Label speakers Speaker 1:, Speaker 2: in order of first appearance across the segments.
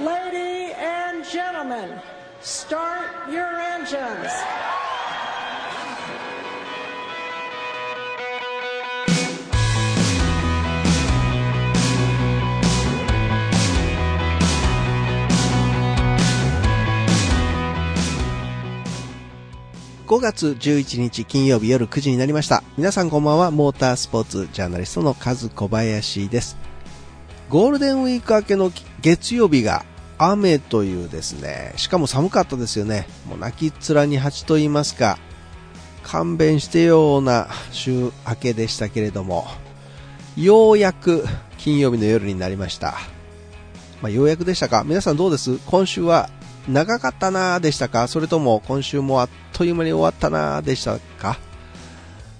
Speaker 1: Lady and gentlemen, start your engines.
Speaker 2: 5月11日金曜日夜9時になりました。皆さんこんばんは、モータースポーツジャーナリストのカズ小林です。ゴールデンウィーク明けの月曜日が雨というですね、しかも寒かったですよね。もう泣きっ面に蜂と言いますか、勘弁してような週明けでしたけれども、ようやく金曜日の夜になりました。まあ、ようやくでしたか？皆さんどうです？今週は長かったなーでしたか？それとも今週もあっという間に終わったなーでしたか？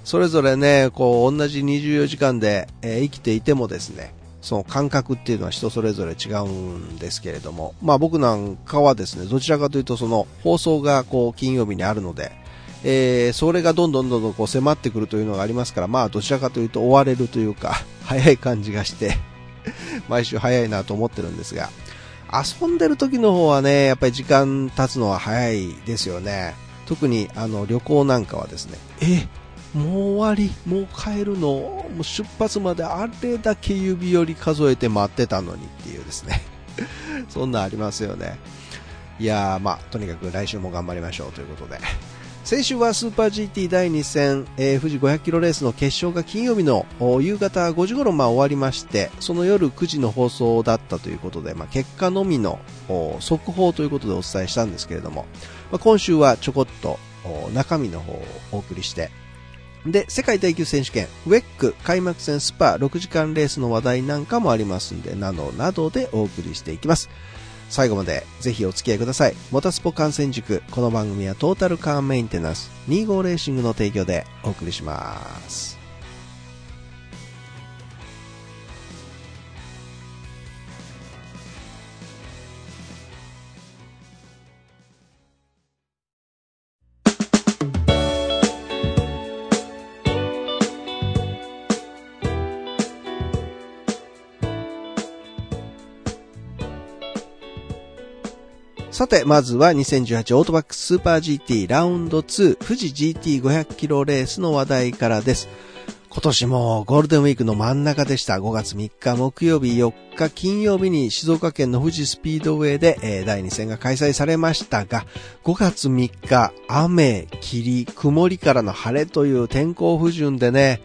Speaker 2: それぞれね、こう同じ24時間で、えー生きていてもですね、その感覚っていうのは人それぞれ違うんですけれども、まあ僕なんかはですね、どちらかというとその放送がこう金曜日にあるので、えーそれがどんどんどんどんこう迫ってくるというのがありますから、まあどちらかというと追われるというか、早い感じがして、毎週早いなと思ってるんですが、遊んでる時の方はね、やっぱり時間経つのは早いですよね。特にあの旅行なんかはですね、え、もう終わり、もう帰るの、もう出発まであれだけ指折り数えて待ってたのにっていうですね。そんなんありますよね。いやー、まあ、とにかく来週も頑張りましょうということで。先週はスーパー GT 第2戦、えー富士500キロレースの決勝が金曜日の夕方5時頃まあ終わりまして、その夜9時の放送だったということで、まあ、結果のみの速報ということでお伝えしたんですけれども、まあ、今週はちょこっと中身の方をお送りして、で、世界耐久選手権、ウェック開幕戦スパ6時間レースの話題なんかもありますんで、などなどでお送りしていきます。最後までぜひお付き合いください。モタスポ観戦塾。この番組はトータルカーメンテナンス25レーシングの提供でお送りします。さて、まずは2018オートバックススーパー GT ラウンド2富士 GT500 キロレースの話題からです。今年もゴールデンウィークの真ん中でした。5月3日木曜日4日金曜日に静岡県の富士スピードウェイで、第2戦が開催されましたが、5月3日雨、霧、曇りからの晴れという天候不順でね、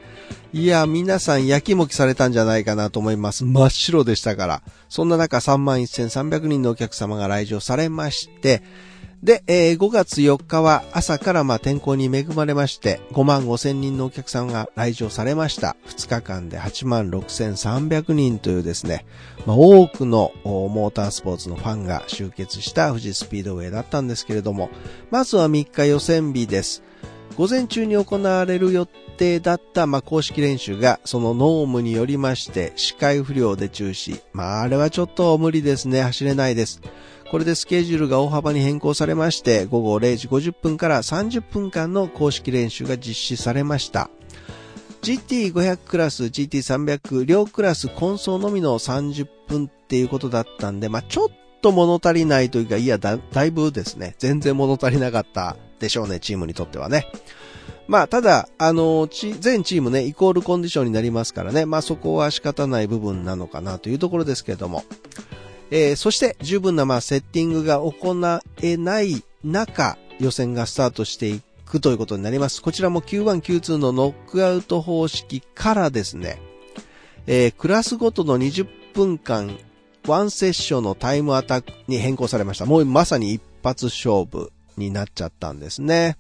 Speaker 2: いや、皆さん焼きもきされたんじゃないかなと思います。真っ白でしたから。そんな中31,300人のお客様が来場されまして、で、えー5月4日は朝からまあ天候に恵まれまして、5万5千人のお客さんが来場されました。2日間で8万6,300人というですね、まあ、多くのモータースポーツのファンが集結した富士スピードウェイだったんですけれども、まずは3日予選日です。午前中に行われる予定だった、まあ、公式練習が、その濃霧によりまして、視界不良で中止。まあ、あれはちょっと無理ですね。走れないです。これでスケジュールが大幅に変更されまして、午後0時50分から30分間の公式練習が実施されました。GT500 クラス、GT300 両クラス混走のみの30分っていうことだったんで、まあ、ちょっと物足りないというか、いやだ、だいぶですね、全然物足りなかったでしょうね、チームにとってはね。まあ、ただ、あの、チ全チームね、イコールコンディションになりますからね、まあそこは仕方ない部分なのかなというところですけれども。えーそして十分なまあセッティングが行えない中、予選がスタートしていくということになります。こちらも Q1、Q2 のノックアウト方式からですね、えークラスごとの20分間、ワンセッションのタイムアタックに変更されました。もうまさに一発勝負になっちゃったんですね。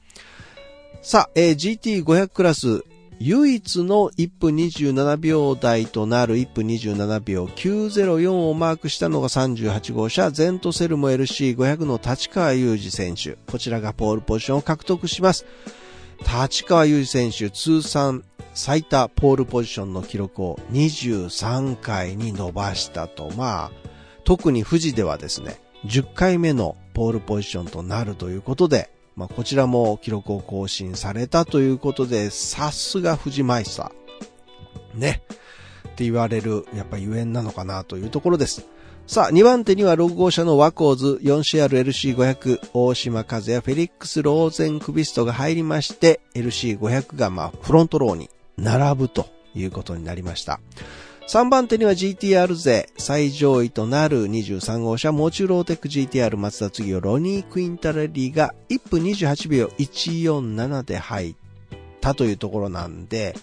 Speaker 2: さあ、えー GT500 クラス、唯一の1分27秒台となる1分27秒904をマークしたのが38号車、ゼントセルモ LC500 の立川裕二選手。こちらがポールポジションを獲得します。立川裕二選手、通算最多ポールポジションの記録を23回に伸ばしたと。まあ、特に富士ではですね、10回目のポールポジションとなるということで、まあ、こちらも記録を更新されたということで、さすが富士マイスター。ね。って言われる、やっぱゆえんなのかなというところです。さあ、2番手には6号車のワコーズ 4CRLC500 大島和也フェリックス・ローゼンクビストが入りまして LC500 がまあフロントローに並ぶということになりました。3番手には GTR 勢最上位となる23号車モチュローテック GTR 松田次をロニー・クインタレリーが1分28秒147で入ったというところなんで、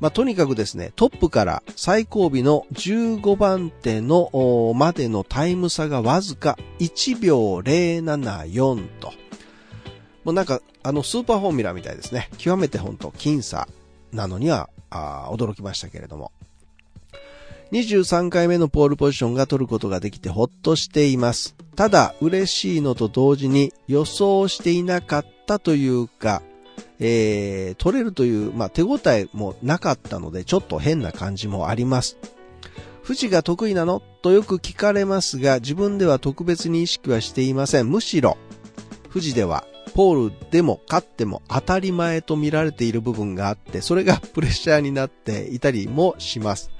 Speaker 2: まあ、とにかくですね、トップから最後尾の15番手のまでのタイム差がわずか1秒074と。もうなんか、あのスーパーフォーミュラみたいですね。極めて本当僅差なのには驚きましたけれども。23回目のポールポジションが取ることができてほっとしています。ただ、嬉しいのと同時に予想していなかったというか、えー、取れるという、まあ、手応えもなかったので、ちょっと変な感じもあります。富士が得意なの？とよく聞かれますが、自分では特別に意識はしていません。むしろ、富士では、ポールでも勝っても当たり前と見られている部分があって、それがプレッシャーになっていたりもします。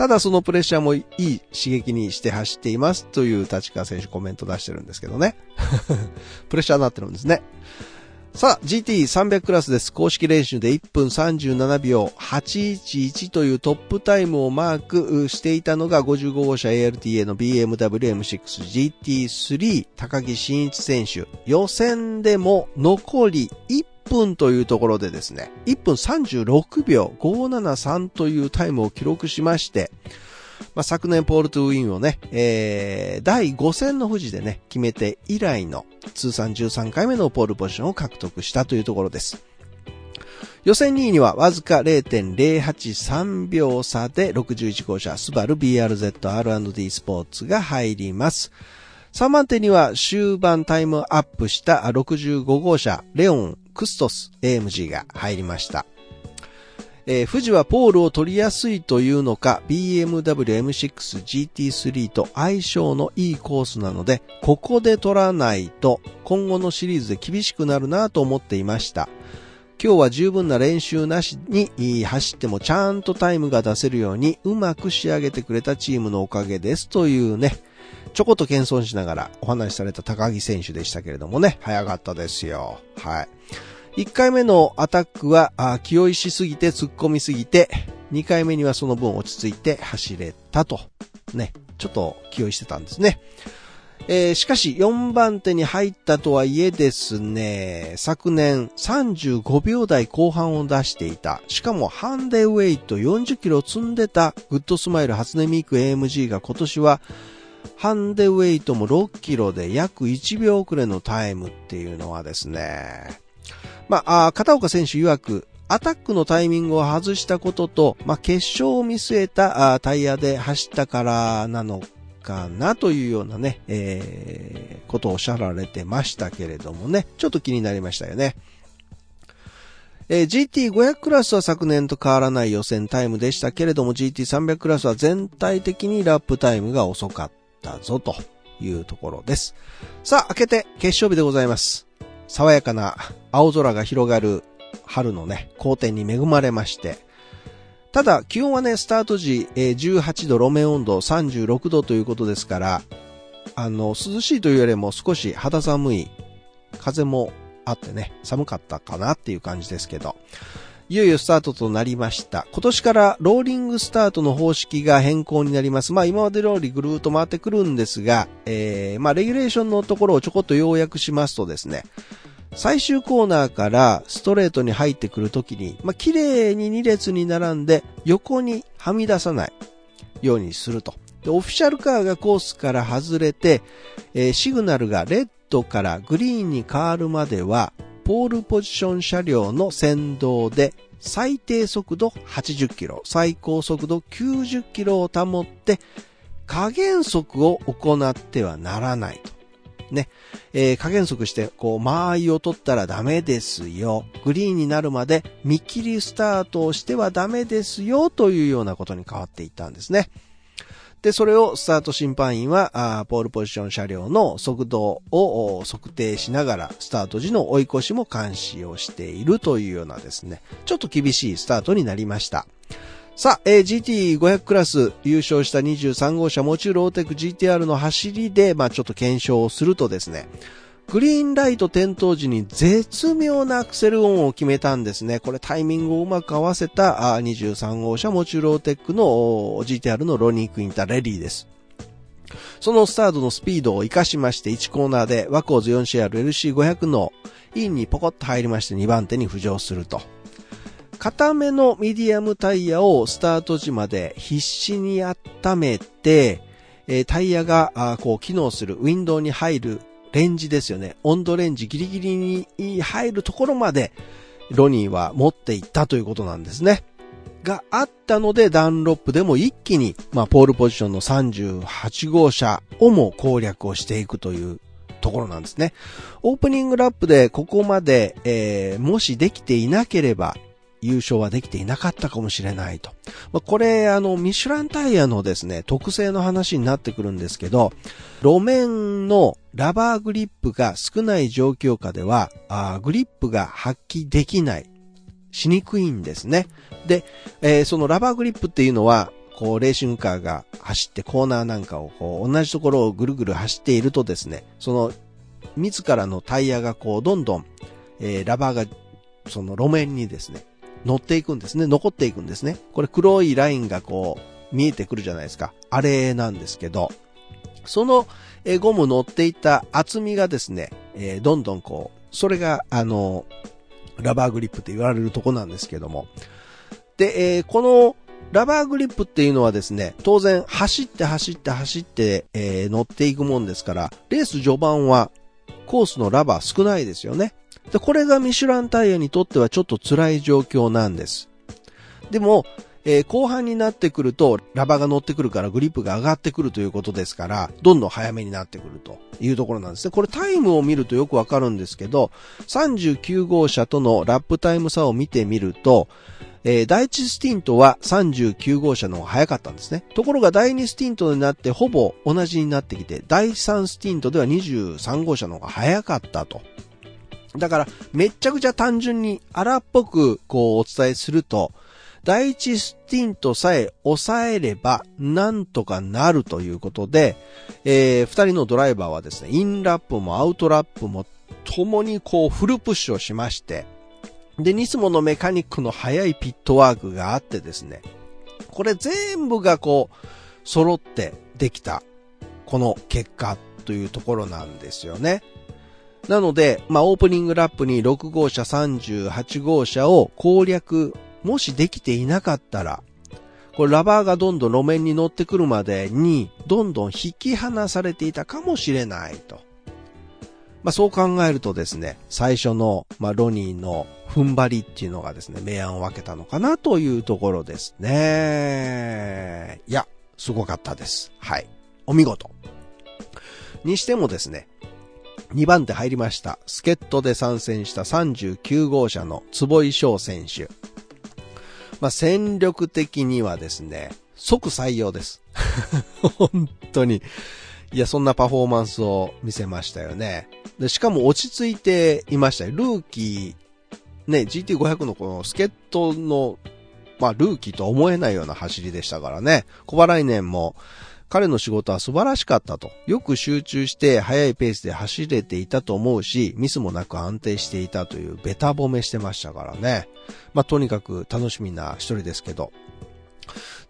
Speaker 2: ただそのプレッシャーもいい刺激にして走っていますという立川選手コメント出してるんですけどね。プレッシャーになってるんですね。さあ、GT300 クラスです。公式練習で1分37秒811というトップタイムをマークしていたのが55号車 ALTA の BMW M6 GT3 高木真一選手。予選でも残り1 1分というところでですね、1分36秒573というタイムを記録しまして、まあ、昨年ポールトゥーウィンをね、えー、第5戦の富士でね、決めて以来の通算13回目のポールポジションを獲得したというところです。予選2位にはわずか0.083秒差で61号車スバル BRZ R&D スポーツが入ります。3番手には終盤タイムアップした65号車レオンクストス AMG が入りました。えー、富士はポールを取りやすいというのか BMW M6 GT3 と相性のいいコースなのでここで取らないと今後のシリーズで厳しくなるなと思っていました今日は十分な練習なしに走ってもちゃんとタイムが出せるようにうまく仕上げてくれたチームのおかげですというねちょこっと謙遜しながらお話しされた高木選手でしたけれどもね早かったですよはい1回目のアタックはあ気負いしすぎて突っ込みすぎて、2回目にはその分落ち着いて走れたと。ね。ちょっと気負いしてたんですね。えー、しかし4番手に入ったとはいえですね、昨年35秒台後半を出していた。しかもハンデウェイト40キロ積んでたグッドスマイル初音ミク AMG が今年はハンデウェイトも6キロで約1秒遅れのタイムっていうのはですね、まあ、片岡選手曰く、アタックのタイミングを外したことと、まあ、決勝を見据えたタイヤで走ったからなのかなというようなね、えー、ことをおっしゃられてましたけれどもね、ちょっと気になりましたよね。えー、GT500 クラスは昨年と変わらない予選タイムでしたけれども GT300 クラスは全体的にラップタイムが遅かったぞというところです。さあ、明けて決勝日でございます。爽やかな青空が広がる春のね、好天に恵まれまして、ただ気温はね、スタート時、え18度、路面温度36度ということですから、あの、涼しいというよりも少し肌寒い、風もあってね、寒かったかなっていう感じですけど、いよいよスタートとなりました。今年からローリングスタートの方式が変更になります。まあ今まで通りぐるーっと回ってくるんですが、えー、まあレギュレーションのところをちょこっと要約しますとですね、最終コーナーからストレートに入ってくるときに、まあ綺麗に2列に並んで横にはみ出さないようにすると。で、オフィシャルカーがコースから外れて、えー、シグナルがレッドからグリーンに変わるまでは、ポールポジション車両の先導で最低速度80キロ、最高速度90キロを保って加減速を行ってはならないと。ね。えー、加減速して、こう、間合いを取ったらダメですよ。グリーンになるまで見切りスタートをしてはダメですよ。というようなことに変わっていったんですね。で、それをスタート審判員は、ポールポジション車両の速度を測定しながら、スタート時の追い越しも監視をしているというようなですね、ちょっと厳しいスタートになりました。さあ、GT500 クラス優勝した23号車、モチュローテク GTR の走りで、まあちょっと検証をするとですね、グリーンライト点灯時に絶妙なアクセルオンを決めたんですね。これタイミングをうまく合わせた23号車モチュールオーテックの GTR のロニー・クインタレッリです。そのスタートのスピードを活かしまして1コーナーでワコーズ 4CRLC500 のインにポコッと入りまして2番手に浮上すると。固めのミディアムタイヤをスタート時まで必死に温めて、えタイヤがこう機能するウィンドウに入るレンジですよね。温度レンジギリギリに入るところまでロニーは持っていったということなんですね。があったのでダンロップでも一気に、まあ、ポールポジションの38号車をも攻略をしていくというところなんですね。オープニングラップでここまで、えー、もしできていなければ、優勝はできていなかったかもしれないと。まあ、これ、あの、ミシュランタイヤのですね、特性の話になってくるんですけど、路面のラバーグリップが少ない状況下では、あグリップが発揮できない、しにくいんですね。で、えー、そのラバーグリップっていうのは、こう、レーシングカーが走ってコーナーなんかをこう、同じところをぐるぐる走っているとですね、その、自らのタイヤがこう、どんどん、えー、ラバーが、その路面にですね、乗っていくんですね。残っていくんですね。これ黒いラインがこう、見えてくるじゃないですか。あれなんですけど、その、ゴム乗っていた厚みがですね、えー、どんどんこう、それが、あの、ラバーグリップって言われるとこなんですけども。で、えー、この、ラバーグリップっていうのはですね、当然走って走って走って、えー、乗っていくもんですから、レース序盤はコースのラバー少ないですよね。で、これがミシュランタイヤにとってはちょっと辛い状況なんです。でも、えー、後半になってくると、ラバが乗ってくるからグリップが上がってくるということですから、どんどん早めになってくるというところなんですね。これタイムを見るとよくわかるんですけど、39号車とのラップタイム差を見てみると、えー、第1スティントは39号車の方が早かったんですね。ところが第2スティントになってほぼ同じになってきて、第3スティントでは23号車の方が早かったとだから、めっちゃくちゃ単純に荒っぽくこうお伝えすると、第一スティントさえ抑えればなんとかなるということで、えー、二人のドライバーはですね、インラップもアウトラップも共にこうフルプッシュをしまして、で、ニスモのメカニックの速いピットワークがあってですね、これ全部がこう、揃ってできた、この結果というところなんですよね。なので、まあ、オープニングラップに6号車、38号車を攻略、もしできていなかったら、これラバーがどんどん路面に乗ってくるまでに、どんどん引き離されていたかもしれないと。まあ、そう考えるとですね、最初の、まあ、ロニーの踏ん張りっていうのがですね、明暗を分けたのかなというところですね。いや、すごかったです。はい。お見事。にしてもですね、2番手入りました。助っ人で参戦した39号車の坪井翔選手。まあ、戦力的にはですね、即採用です。本当に。いや、そんなパフォーマンスを見せましたよね。で、しかも落ち着いていました。ルーキー、ね、GT500 のこの助っ人の、まあ、ルーキーとは思えないような走りでしたからね。小払い年も、彼の仕事は素晴らしかったと。よく集中して速いペースで走れていたと思うし、ミスもなく安定していたというベタ褒めしてましたからね。まあ、とにかく楽しみな一人ですけど。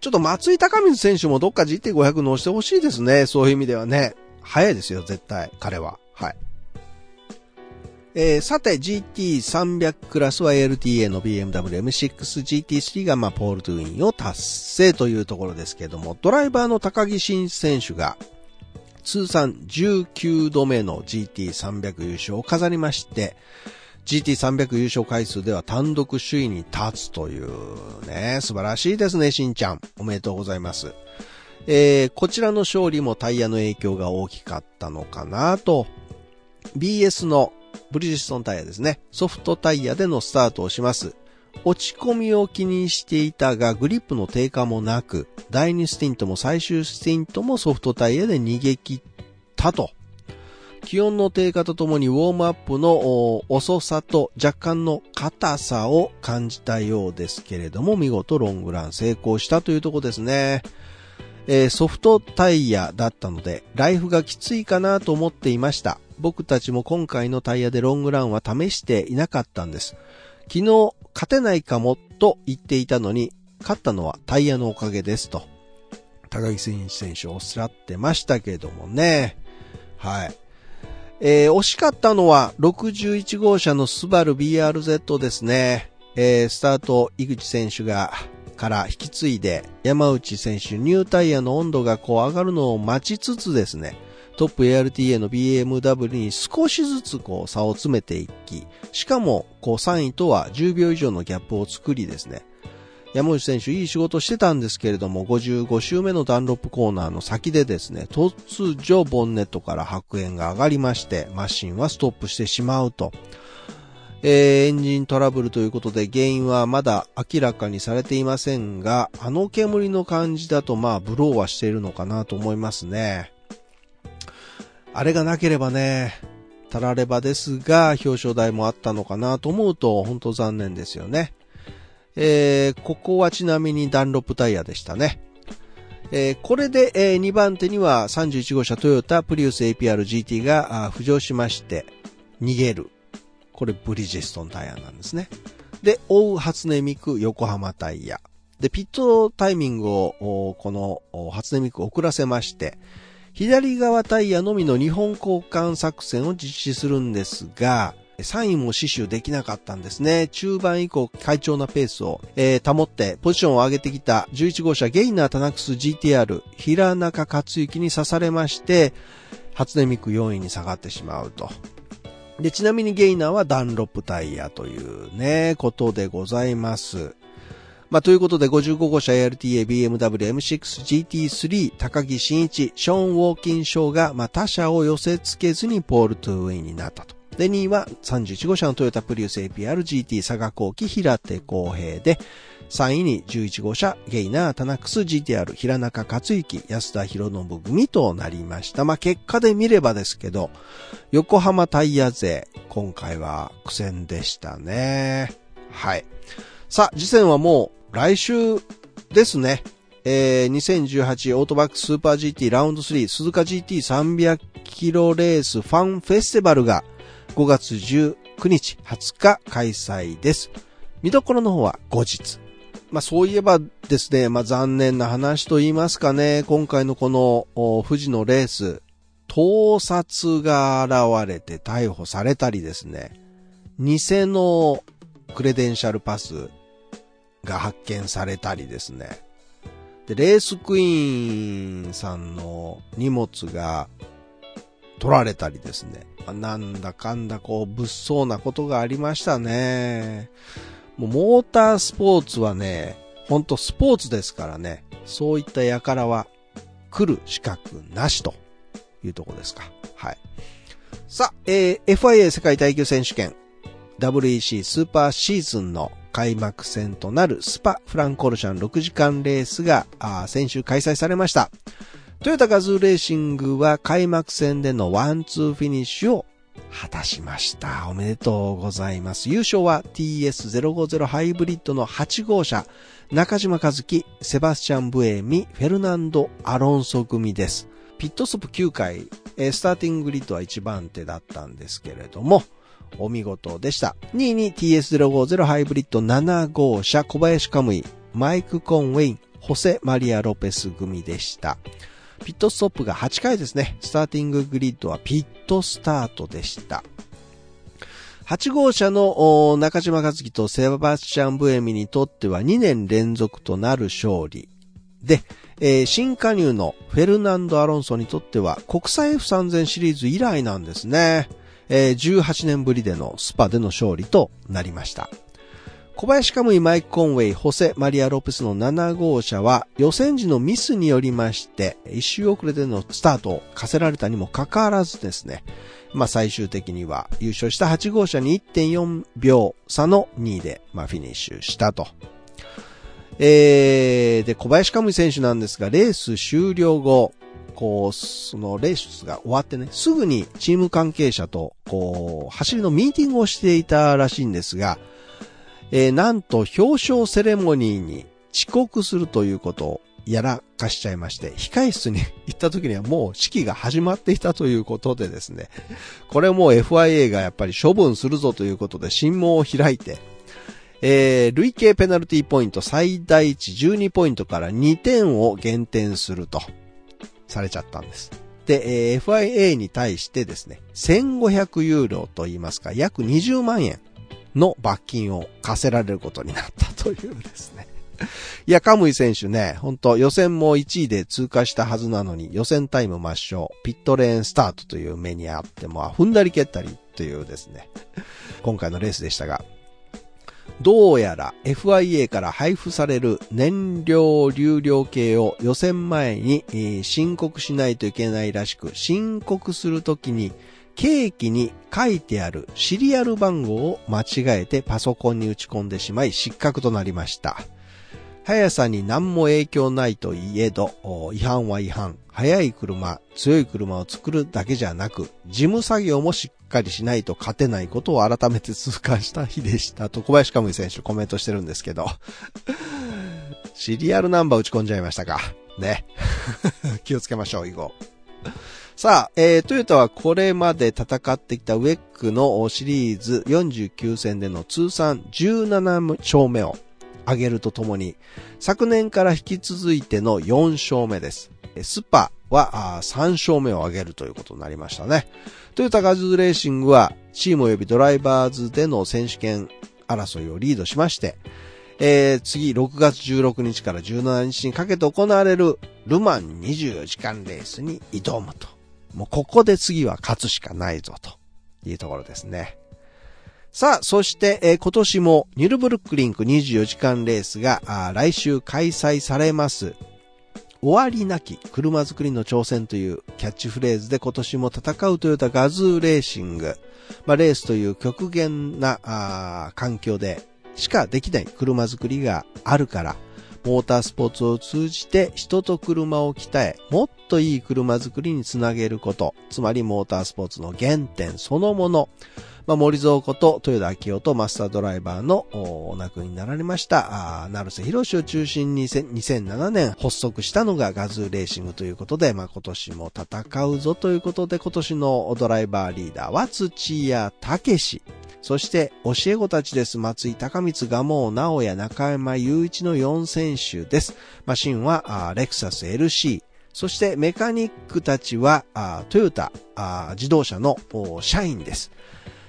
Speaker 2: ちょっと松井高水選手もどっか GT500 乗してほしいですね。そういう意味ではね。早いですよ、絶対、彼は。はい。えー、さて GT300 クラスは LTA の BMW M6GT3 が、まあ、ポールトゥインを達成というところですけれども、ドライバーの高木慎選手が通算19度目の GT300 優勝を飾りまして、GT300 優勝回数では単独首位に立つというね、素晴らしいですね、しんちゃん。おめでとうございます。えー、こちらの勝利もタイヤの影響が大きかったのかなと。BS のブリヂストンタイヤですね。ソフトタイヤでのスタートをします。落ち込みを気にしていたが、グリップの低下もなく、第2スティントも最終スティントもソフトタイヤで逃げ切ったと。気温の低下とともにウォームアップの遅さと若干の硬さを感じたようですけれども、見事ロングラン成功したというとこですね。ソフトタイヤだったので、ライフがきついかなと思っていました。僕たちも今回のタイヤでロングランは試していなかったんです。昨日、勝てないかもと言っていたのに、勝ったのはタイヤのおかげですと。高木選手選手おっしゃってましたけどもね。はい。えー、惜しかったのは61号車のスバル BRZ ですね。えー、スタート、井口選手が、から引き継いで、山内選手、ニュータイヤの温度がこう上がるのを待ちつつですね、トップ ARTA の BMW に少しずつこう差を詰めていき、しかもこう3位とは10秒以上のギャップを作りですね、山内選手いい仕事してたんですけれども、55周目のダンロップコーナーの先でですね、突如ボンネットから白煙が上がりまして、マシンはストップしてしまうと。えー、エンジントラブルということで原因はまだ明らかにされていませんが、あの煙の感じだとまあブローはしているのかなと思いますね。あれがなければね、たらればですが、表彰台もあったのかなと思うと、本当残念ですよね。えー、ここはちなみにダンロップタイヤでしたね。えー、これで、えー、2番手には31号車トヨタプリウス APR GT が浮上しまして、逃げる。これブリヂストンタイヤなんですね。で、追う初音ミク横浜タイヤ。で、ピットタイミングを、この初音ミク遅らせまして、左側タイヤのみの日本交換作戦を実施するんですが、3位も死守できなかったんですね。中盤以降、快調なペースを、えー、保って、ポジションを上げてきた11号車ゲイナータナクス GTR、平中克行に刺されまして、初音ミク4位に下がってしまうと。で、ちなみにゲイナーはダンロップタイヤというね、ことでございます。まあ、ということで55号車 ARTA BMW M6 GT3 高木真一、ショーン・ウォーキン賞が、まあ、他車を寄せ付けずにポールトゥーウィンになったと。で、2位は31号車のトヨタプリウス APR GT 佐賀後期平手公平で、3位に11号車ゲイナータナックス GTR 平中克之安田博信組となりました。まあ、結果で見ればですけど、横浜タイヤ勢、今回は苦戦でしたね。はい。さあ、次戦はもう来週ですね。えー、2018オートバックスーパー GT ラウンド3鈴鹿 GT300 キロレースファンフェスティバルが5月19日20日開催です。見どころの方は後日。まあそういえばですね、まあ残念な話と言いますかね、今回のこの富士のレース、盗撮が現れて逮捕されたりですね、偽のクレデンシャルパスが発見されたりですね、で、レースクイーンさんの荷物が取られたりですね、なんだかんだこう物騒なことがありましたね。もうモータースポーツはね、ほんとスポーツですからね、そういった輩は来る資格なしというとこですか。はい。さあ、えー、FIA 世界耐久選手権 WEC スーパーシーズンの開幕戦となるスパフランコルシャン6時間レースが先週開催されました。トヨタガズーレーシングは開幕戦でのワンツーフィニッシュを果たしました。おめでとうございます。優勝は TS050 ハイブリッドの8号車、中島和樹、セバスチャン・ブエミ、フェルナンド・アロンソ組です。ピットストップ9回、スターティンググリッドは1番手だったんですけれども、お見事でした。2位に TS050 ハイブリッド7号車、小林カムイ、マイク・コンウェイン、ホセ・マリア・ロペス組でした。ピットストップが8回ですね。スターティンググリッドはピットスタートでした。8号車の中島和樹とセバスチャン・ブエミにとっては2年連続となる勝利。で、えー、新加入のフェルナンド・アロンソにとっては国際 F3000 シリーズ以来なんですね。えー、18年ぶりでのスパでの勝利となりました。小林カムイ、マイク・コンウェイ、ホセ・マリア・ロペスの7号車は予選時のミスによりまして、一周遅れでのスタートを課せられたにもかかわらずですね、まあ最終的には優勝した8号車に1.4秒差の2位で、まあフィニッシュしたと。えー、で、小林カムイ選手なんですが、レース終了後、こう、そのレースが終わってね、すぐにチーム関係者と、こう、走りのミーティングをしていたらしいんですが、えー、なんと表彰セレモニーに遅刻するということをやらかしちゃいまして、控室に行った時にはもう式が始まっていたということでですね、これも FIA がやっぱり処分するぞということで審問を開いて、えー、累計ペナルティポイント最大値12ポイントから2点を減点すると。されちゃったんです。で、えー、FIA に対してですね、1500ユーロと言いますか、約20万円の罰金を課せられることになったというですね。いや、カムイ選手ね、本当予選も1位で通過したはずなのに、予選タイム抹消、ピットレーンスタートという目にあっても、踏んだり蹴ったりというですね、今回のレースでしたが、どうやら FIA から配布される燃料流量計を予選前に申告しないといけないらしく、申告するときにケーキに書いてあるシリアル番号を間違えてパソコンに打ち込んでしまい失格となりました。速さに何も影響ないといえど、違反は違反。速い車、強い車を作るだけじゃなく、事務作業もしっかりしないと勝てないことを改めて痛感した日でした。と小林かむい選手コメントしてるんですけど。シリアルナンバー打ち込んじゃいましたか。ね。気をつけましょう、以後。さあ、えー、トヨタはこれまで戦ってきたウェックのシリーズ49戦での通算17勝目を上げるとともに、昨年から引き続いての4勝目です。スパは3勝目を上げるということになりましたね。トヨタガズレーシングはチーム及びドライバーズでの選手権争いをリードしまして、えー、次6月16日から17日にかけて行われるルマン24時間レースに挑むと。もうここで次は勝つしかないぞというところですね。さあ、そして、えー、今年もニュルブルックリンク24時間レースが来週開催されます。終わりなき車作りの挑戦というキャッチフレーズで今年も戦うトヨタガズーレーシング。まあ、レースという極限な環境でしかできない車作りがあるから、モータースポーツを通じて人と車を鍛え、もっといい車作りにつなげること、つまりモータースポーツの原点そのもの、まあ、森蔵こと豊田明夫とマスタードライバーのお亡くになられました、成瀬博士を中心に2007年発足したのがガズーレーシングということで、まあ、今年も戦うぞということで、今年のドライバーリーダーは土屋武史。そして、教え子たちです。松井高光、蒲生直也、中山雄一の4選手です。マシンは、レクサス LC。そしてメカニックたちはトヨタ自動車の社員です。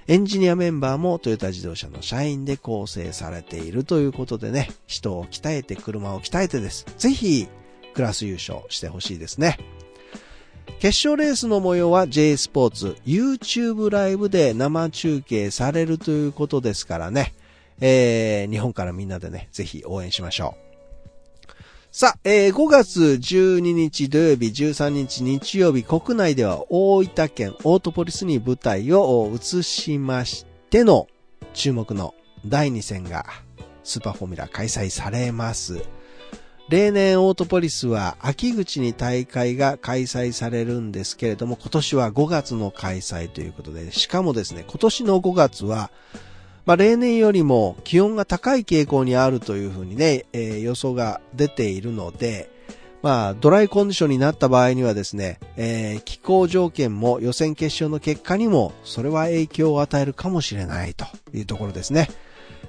Speaker 2: エンジニアメンバーもトヨタ自動車の社員で構成されているということでね、人を鍛えて車を鍛えてです。ぜひ、クラス優勝してほしいですね。決勝レースの模様は J スポーツ YouTube ライブで生中継されるということですからね、えー、日本からみんなでね、ぜひ応援しましょう。さあ、えー、5月12日土曜日、13日日曜日、国内では大分県オートポリスに舞台を移しましての注目の第2戦がスーパーフォーミュラ開催されます。例年オートポリスは秋口に大会が開催されるんですけれども、今年は5月の開催ということで、しかもですね、今年の5月はまあ、例年よりも気温が高い傾向にあるというふうにね、えー、予想が出ているので、まあ、ドライコンディションになった場合にはですね、えー、気候条件も予選決勝の結果にも、それは影響を与えるかもしれないというところですね。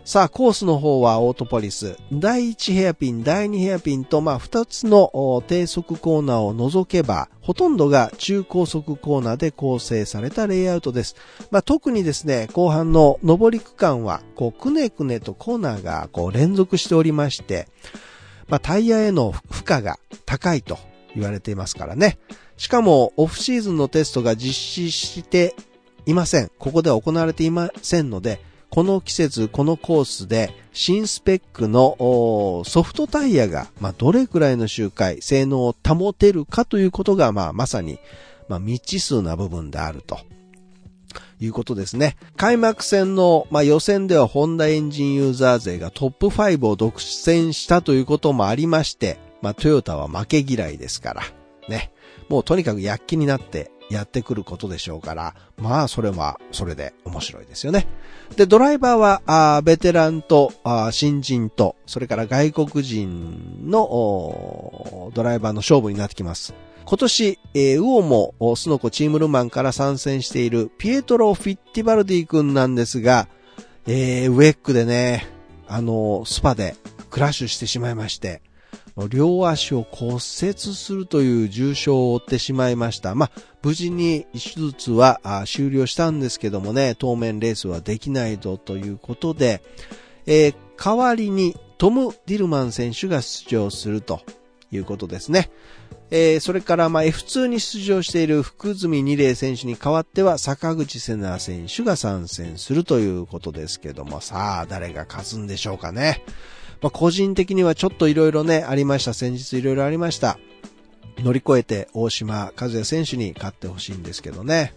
Speaker 2: さあ、コースの方はオートポリス。第1ヘアピン、第2ヘアピンと、まあ、2つの低速コーナーを除けば、ほとんどが中高速コーナーで構成されたレイアウトです。まあ、特にですね、後半の上り区間は、こう、くねくねとコーナーがこう連続しておりまして、まあ、タイヤへの負荷が高いと言われていますからね。しかも、オフシーズンのテストが実施していません。ここでは行われていませんので、この季節、このコースで、新スペックのソフトタイヤが、まあ、どれくらいの周回、性能を保てるかということが、まあ、まさに、まあ、未知数な部分であると。いうことですね。開幕戦の、まあ、予選ではホンダエンジンユーザー勢がトップ5を独占したということもありまして、まあ、トヨタは負け嫌いですから、ね。もうとにかく躍起になってやってくることでしょうから、まあそれはそれで面白いですよね。で、ドライバーは、あベテランとあ新人と、それから外国人のドライバーの勝負になってきます。今年、えー、ウオモ、スノコチームルマンから参戦しているピエトロ・フィッティバルディ君なんですが、えー、ウェックでね、あの、スパでクラッシュしてしまいまして、両足を骨折するという重傷を負ってしまいました。まあ、無事に手術は終了したんですけどもね、当面レースはできないぞということで、えー、代わりにトム・ディルマン選手が出場するということですね。えー、それからまあ F2 に出場している福住二礼選手に代わっては坂口瀬奈選手が参戦するということですけども、さあ誰が勝つんでしょうかね。まあ、個人的にはちょっと色々ね、ありました。先日色々ありました。乗り越えて大島和也選手に勝ってほしいんですけどね。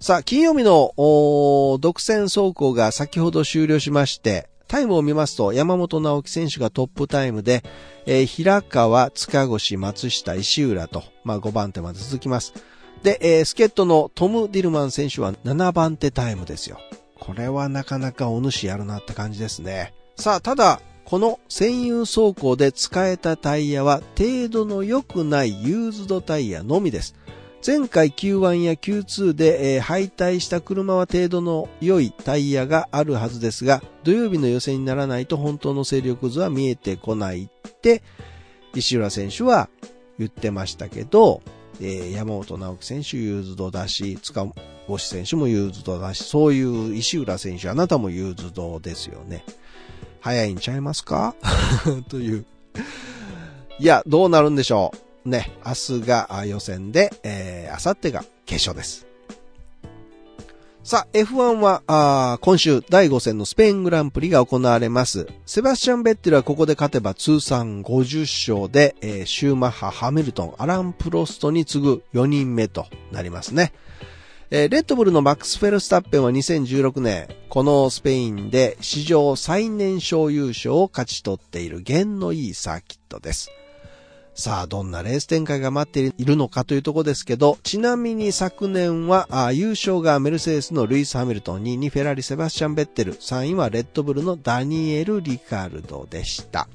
Speaker 2: さあ、金曜日の独占走行が先ほど終了しまして、タイムを見ますと山本直樹選手がトップタイムで、えー、平川、塚越、松下、石浦と、まあ、5番手まで続きます。で、えー、助っ人のトム・ディルマン選手は7番手タイムですよ。これはなかなかお主やるなって感じですね。さあ、ただ、この専用走行で使えたタイヤは程度の良くないユーズドタイヤのみです。前回 Q1 や Q2 で、えー、敗退した車は程度の良いタイヤがあるはずですが、土曜日の予選にならないと本当の勢力図は見えてこないって、石浦選手は言ってましたけど、えー、山本直樹選手ユーズドだし、塚越選手もユーズドだし、そういう石浦選手、あなたもユーズドですよね。早いんちゃいますか？という。いや、どうなるんでしょう。ね、明日が予選で、えー、明後日が決勝です。さあ、F1 は、あ今週第5戦のスペイングランプリが行われます。セバスチャン・ベッテルはここで勝てば通算50勝で、えー、シューマッハ、ハミルトン、アラン・プロストに次ぐ4人目となりますね。えー、レッドブルのマックス・フェルスタッペンは2016年、このスペインで史上最年少優勝を勝ち取っている弦のいいサーキットです。さあ、どんなレース展開が待っているのかというところですけど、ちなみに昨年は優勝がメルセデスのルイス・ハミルトン、2位にフェラリ・セバスチャン・ベッテル、3位はレッドブルのダニエル・リカルドでした。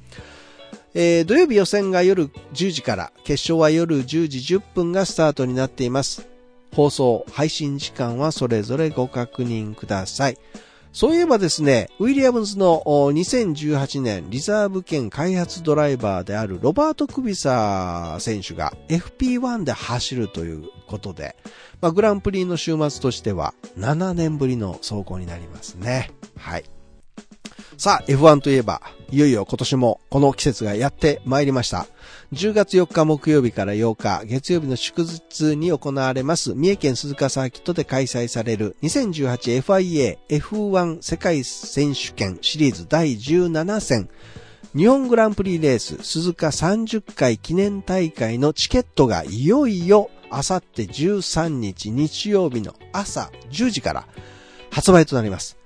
Speaker 2: えー、土曜日予選が夜10時から、決勝は夜10時10分がスタートになっています。放送、配信時間はそれぞれご確認ください。そういえばですね、ウィリアムズの2018年リザーブ兼開発ドライバーであるロバート・クビサー選手が FP1 で走るということで、まあ、グランプリの週末としては7年ぶりの走行になりますね。はい。さあ、F1 といえば、いよいよ今年もこの季節がやってまいりました。10月4日木曜日から8日、月曜日の祝日に行われます三重県鈴鹿サーキットで開催される 2018FIA F1 世界選手権シリーズ第17戦日本グランプリレース鈴鹿30回記念大会のチケットがいよいよあさって13日日曜日の朝10時から発売となります。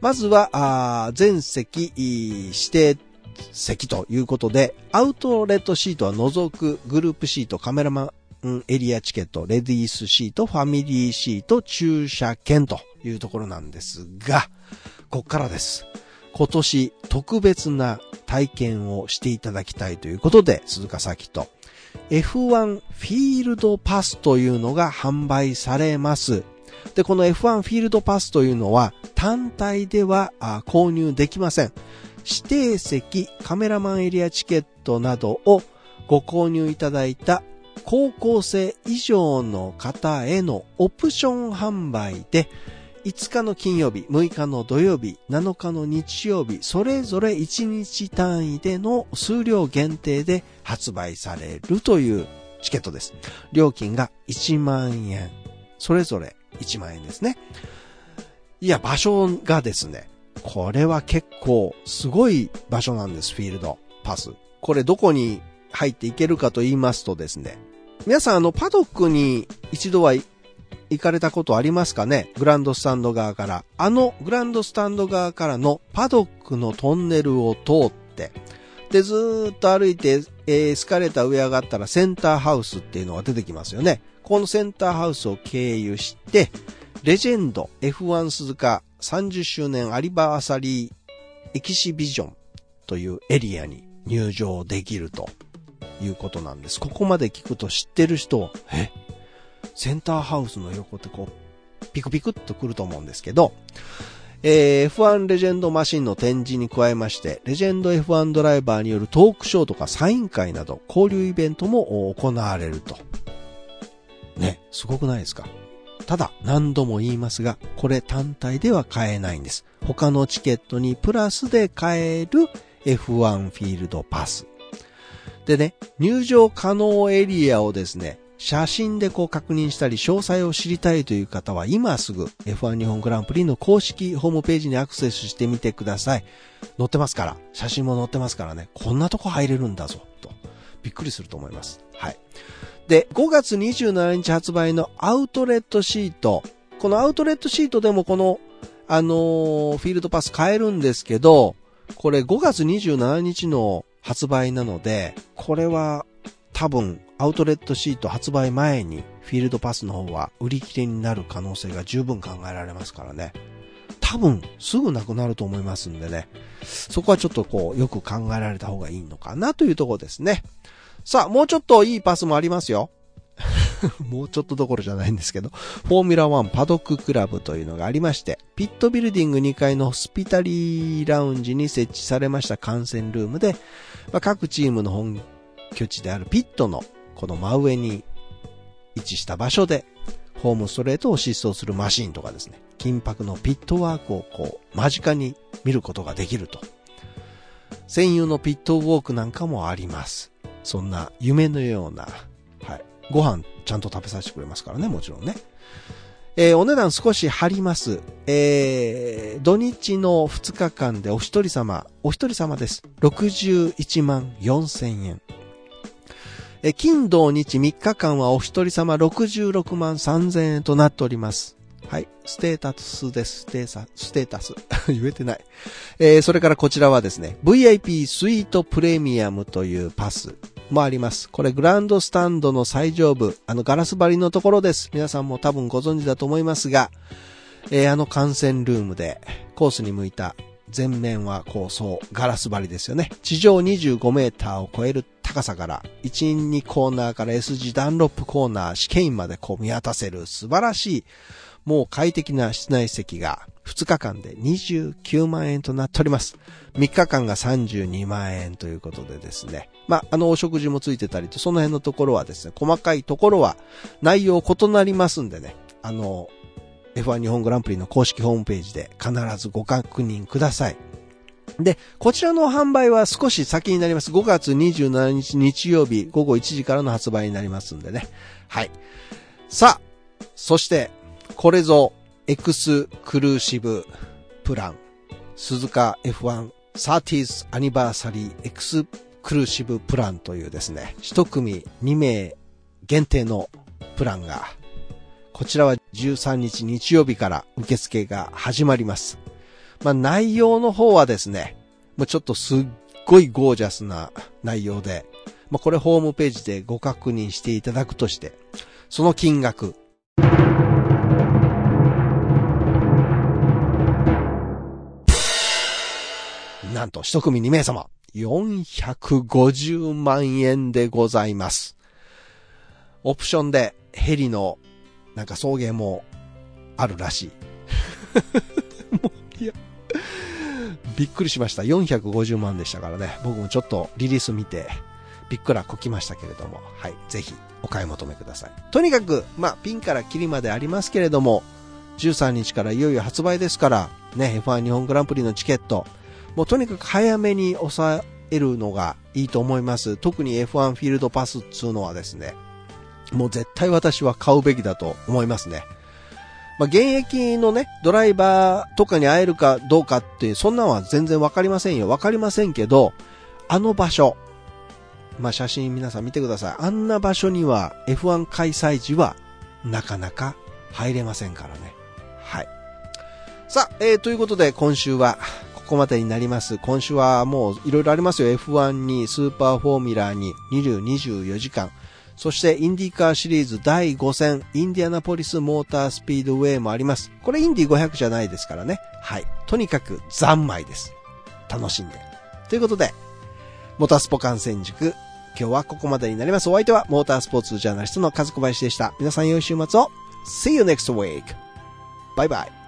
Speaker 2: まずは、全席指定席ということで、アウトレットシートは除くグループシート、カメラマンエリアチケット、レディースシート、ファミリーシート、駐車券というところなんですが、こっからです。今年特別な体験をしていただきたいということで、鈴鹿サーキット。F1 フィールドパスというのが販売されます。で、この F1 フィールドパスというのは単体では購入できません。指定席、カメラマンエリアチケットなどをご購入いただいた高校生以上の方へのオプション販売で5日の金曜日、6日の土曜日、7日の日曜日、それぞれ1日単位での数量限定で発売されるというチケットです。料金が1万円。それぞれ1万円ですね。いや、場所がですね、これは結構すごい場所なんです、フィールドパス。これどこに入っていけるかと言いますとですね、皆さんあのパドックに一度は行かれたことありますかね？グランドスタンド側から。あのグランドスタンド側からのパドックのトンネルを通って、で、ずーっと歩いてエスカレーター上上がったらセンターハウスっていうのが出てきますよね。このセンターハウスを経由して、レジェンド F1 鈴鹿30周年アリバーサリーエキシビジョンというエリアに入場できるということなんです。ここまで聞くと知ってる人、え？センターハウスの横ってこう、ピクピクっと来ると思うんですけど、えー、F1 レジェンドマシンの展示に加えまして、レジェンド F1 ドライバーによるトークショーとかサイン会など交流イベントも行われると。ね、すごくないですか？ただ、何度も言いますが、これ単体では買えないんです。他のチケットにプラスで買える F1 フィールドパス。でね、入場可能エリアをですね、写真でこう確認したり詳細を知りたいという方は今すぐ F1 日本グランプリの公式ホームページにアクセスしてみてください。載ってますから、写真も載ってますからね、こんなとこ入れるんだぞ、と。びっくりすると思います。はい。で、5月27日発売のアウトレットシート。このアウトレットシートでもこの、あのー、フィールドパス買えるんですけど、これ5月27日の発売なので、これは多分アウトレットシート発売前にフィールドパスの方は売り切れになる可能性が十分考えられますからね。多分すぐなくなると思いますんでね。そこはちょっとこうよく考えられた方がいいのかなというところですね。さあ、もうちょっといいパスもありますよ。もうちょっとどころじゃないんですけど、フォーミュラ1パドッククラブというのがありまして、ピットビルディング2階のホスピタリーラウンジに設置されました観戦ルームで、まあ、各チームの本拠地であるピットのこの真上に位置した場所で、ホームストレートを疾走するマシンとかですね、緊迫のピットワークをこう、間近に見ることができると。専用のピットウォークなんかもあります。そんな夢のような、はい。ご飯ちゃんと食べさせてくれますからね、もちろんね。えー、お値段少し張ります。えー、土日の2日間でお一人様、お一人様です。61万4千円。え、金土日3日間はお一人様66万3千円となっております。はい。ステータスです。ステータス、ステータス。言えてない。えー、それからこちらはですね、VIP スイートプレミアムというパスもあります。これグランドスタンドの最上部、あのガラス張りのところです。皆さんも多分ご存知だと思いますが、えー、あの観戦ルームでコースに向いた前面は構想、ガラス張りですよね。地上25メーターを超える高さから、1、2コーナーから S 字ダンロップコーナー、試験員までこう見渡せる素晴らしいもう快適な室内席が2日間で29万円となっております。3日間が32万円ということでですね。まあ、あの、お食事もついてたりと、その辺のところはですね、細かいところは内容異なりますんでね、あの、F1 日本グランプリの公式ホームページで必ずご確認ください。で、こちらの販売は少し先になります。5月27日日曜日午後1時からの発売になりますんでね。はい。さあ、そして、これぞ、エクスクルーシブプラン。鈴鹿 F1 30th アニバーサリーエクスクルーシブプランというですね、一組2名限定のプランが、こちらは13日日曜日から受付が始まります。まあ内容の方はですね、もうちょっとすっごいゴージャスな内容で、まあこれホームページでご確認していただくとして、その金額、なんと一組2名様、450万円でございます。オプションでヘリのなんか送迎もあるらしい。もう、いや、びっくりしました。450万でしたからね。僕もちょっとリリース見て、びっくらこきましたけれども、はい、ぜひお買い求めください。とにかく、まあ、ピンからキリまでありますけれども、13日からいよいよ発売ですから、ね、F1 日本グランプリのチケット、もうとにかく早めに抑えるのがいいと思います。特に F1 フィールドパスっていうのはですね、もう絶対私は買うべきだと思いますね。まあ、現役のね、ドライバーとかに会えるかどうかっていう、そんなんは全然わかりませんよ。わかりませんけど、あの場所、まあ、写真皆さん見てください。あんな場所には F1 開催時はなかなか入れませんからね。はい。さあ、えー、ということで今週はここまでになります。今週はもういろいろありますよ。F1 に、スーパーフォーミュラーに、20、24時間。そして、インディカーシリーズ第5戦、インディアナポリスモータースピードウェイもあります。これインディ500じゃないですからね。はい。とにかく三昧です。楽しんで。ということで、モータースポ観戦塾、今日はここまでになります。お相手はモータースポーツジャーナリストの和小林でした。皆さん良い週末を。See you next week! バイバイ。